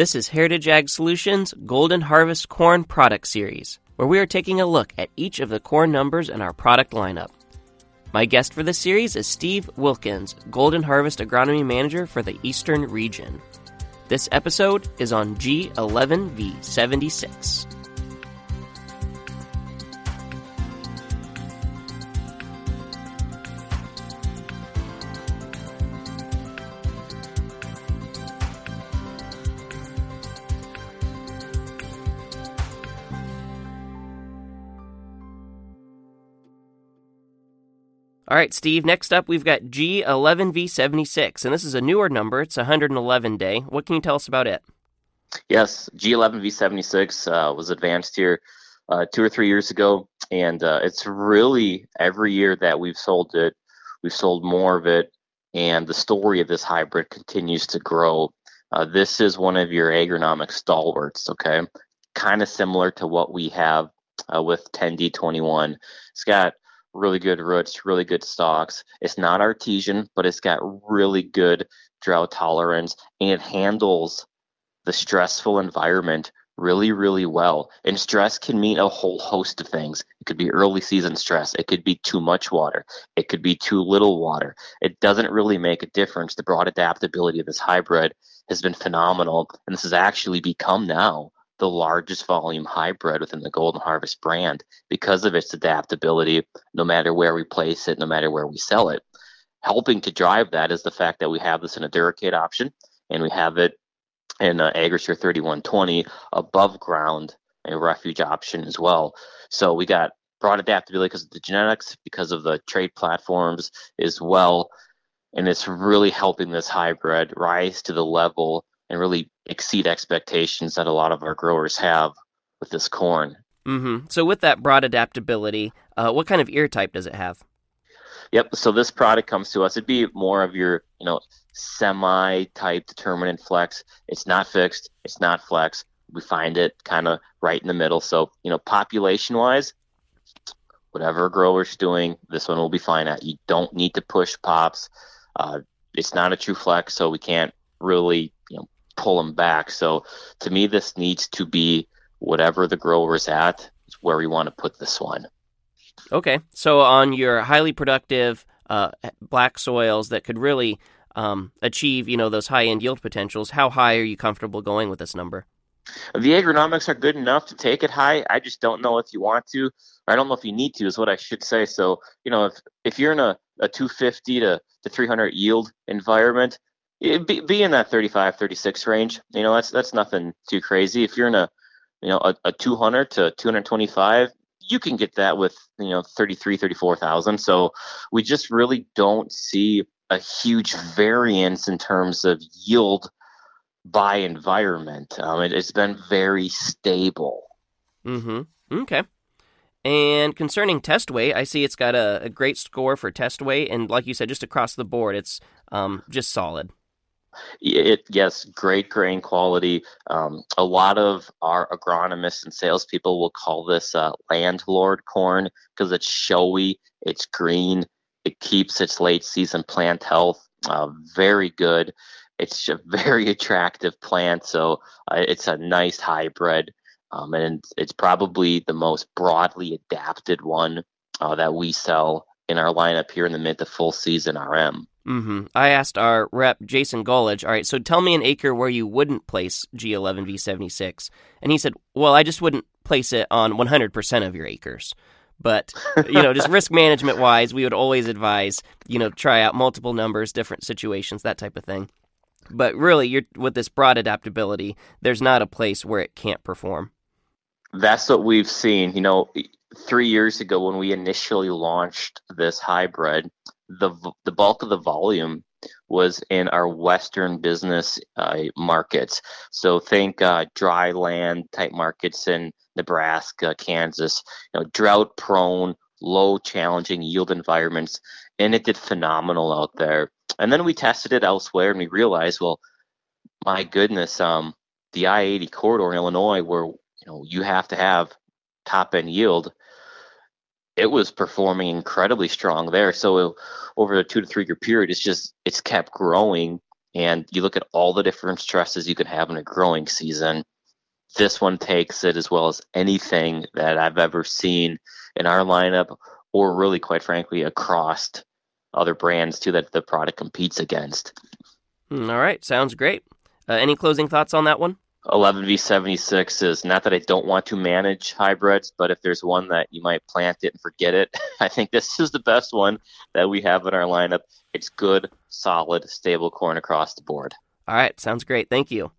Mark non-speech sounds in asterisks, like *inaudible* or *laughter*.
This is Heritage Ag Solutions Golden Harvest Corn Product Series, where we are taking a look at each of the corn numbers in our product lineup. My guest for this series is Steve Wilkins, Golden Harvest Agronomy Manager for the Eastern Region. This episode is on G11V76. All right, Steve, next up we've got G11V76, and this is a newer number. It's 111 day. What can you tell us about it? Yes, G11V76 uh, was advanced here uh, two or three years ago, and uh, it's really every year that we've sold it, we've sold more of it, and the story of this hybrid continues to grow. Uh, this is one of your agronomic stalwarts, okay? Kind of similar to what we have uh, with 10D21. It's got really good roots, really good stalks. It's not artesian, but it's got really good drought tolerance and it handles the stressful environment really, really well. And stress can mean a whole host of things. It could be early season stress. It could be too much water. It could be too little water. It doesn't really make a difference. The broad adaptability of this hybrid has been phenomenal. And this has actually become now the largest volume hybrid within the Golden Harvest brand because of its adaptability, no matter where we place it, no matter where we sell it. Helping to drive that is the fact that we have this in a Duracade option and we have it in uh, AgriSure 3120 above ground a refuge option as well. So we got broad adaptability because of the genetics, because of the trade platforms as well. And it's really helping this hybrid rise to the level and really exceed expectations that a lot of our growers have with this corn. Mm-hmm. So, with that broad adaptability, uh, what kind of ear type does it have? Yep. So this product comes to us. It'd be more of your, you know, semi-type determinant flex. It's not fixed. It's not flex. We find it kind of right in the middle. So, you know, population-wise, whatever a grower's doing, this one will be fine at. You don't need to push pops. Uh, it's not a true flex, so we can't really, you know, pull them back. So to me, this needs to be whatever the grower is at, is where we want to put this one. Okay. So on your highly productive uh, black soils that could really um, achieve, you know, those high end yield potentials, how high are you comfortable going with this number? The agronomics are good enough to take it high. I just don't know if you want to, I don't know if you need to, is what I should say. So, you know, if, if you're in a, a 250 to, to 300 yield environment, be, be in that 35 36 range. You know that's that's nothing too crazy. If you're in a you know a, a 200 to 225 you can get that with you know 33 34,000 so we just really don't see a huge variance in terms of yield by environment. Um, it, has been very stable. Mm-hmm. Okay. And concerning test weight, I see it's got a, a, great score for test weight, and like you said, just across the board, it's um, just solid. It yes, great grain quality. Um, a lot of our agronomists and salespeople will call this uh, landlord corn because it's showy, it's green, it keeps its late season plant health uh, very good. It's a *laughs* very attractive plant, so uh, it's a nice hybrid, um, and it's probably the most broadly adapted one uh, that we sell in our lineup here in the mid to full season RM. Mm-hmm. I asked our rep, Jason Gullidge, all right, so tell me an acre where you wouldn't place G11V76. And he said, well, I just wouldn't place it on 100% of your acres. But, you know, just *laughs* risk management wise, we would always advise, you know, try out multiple numbers, different situations, that type of thing. But really, you're, with this broad adaptability, there's not a place where it can't perform. That's what we've seen. You know, three years ago when we initially launched this hybrid, the the bulk of the volume was in our western business uh, markets. So think uh, dry land type markets in Nebraska, Kansas, you know, drought prone, low challenging yield environments, and it did phenomenal out there. And then we tested it elsewhere, and we realized, well, my goodness, um, the I-80 corridor in Illinois, where you know you have to have top end yield, it was performing incredibly strong there. So over a two to three year period, it's just it's kept growing And you look at all the different stresses you can have in a growing season. This one takes it as well as anything that I've ever seen in our lineup, or really, quite frankly, across other brands too that the product competes against. Hmm, all right, sounds great. Uh, any closing thoughts on that one? 11v76 is not that I don't want to manage hybrids, but if there's one that you might plant it and forget it, *laughs* I think this is the best one that we have in our lineup. It's good, solid, stable corn across the board. All right, sounds great. Thank you.